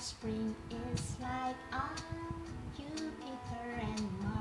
spring is like on Jupiter and Mars.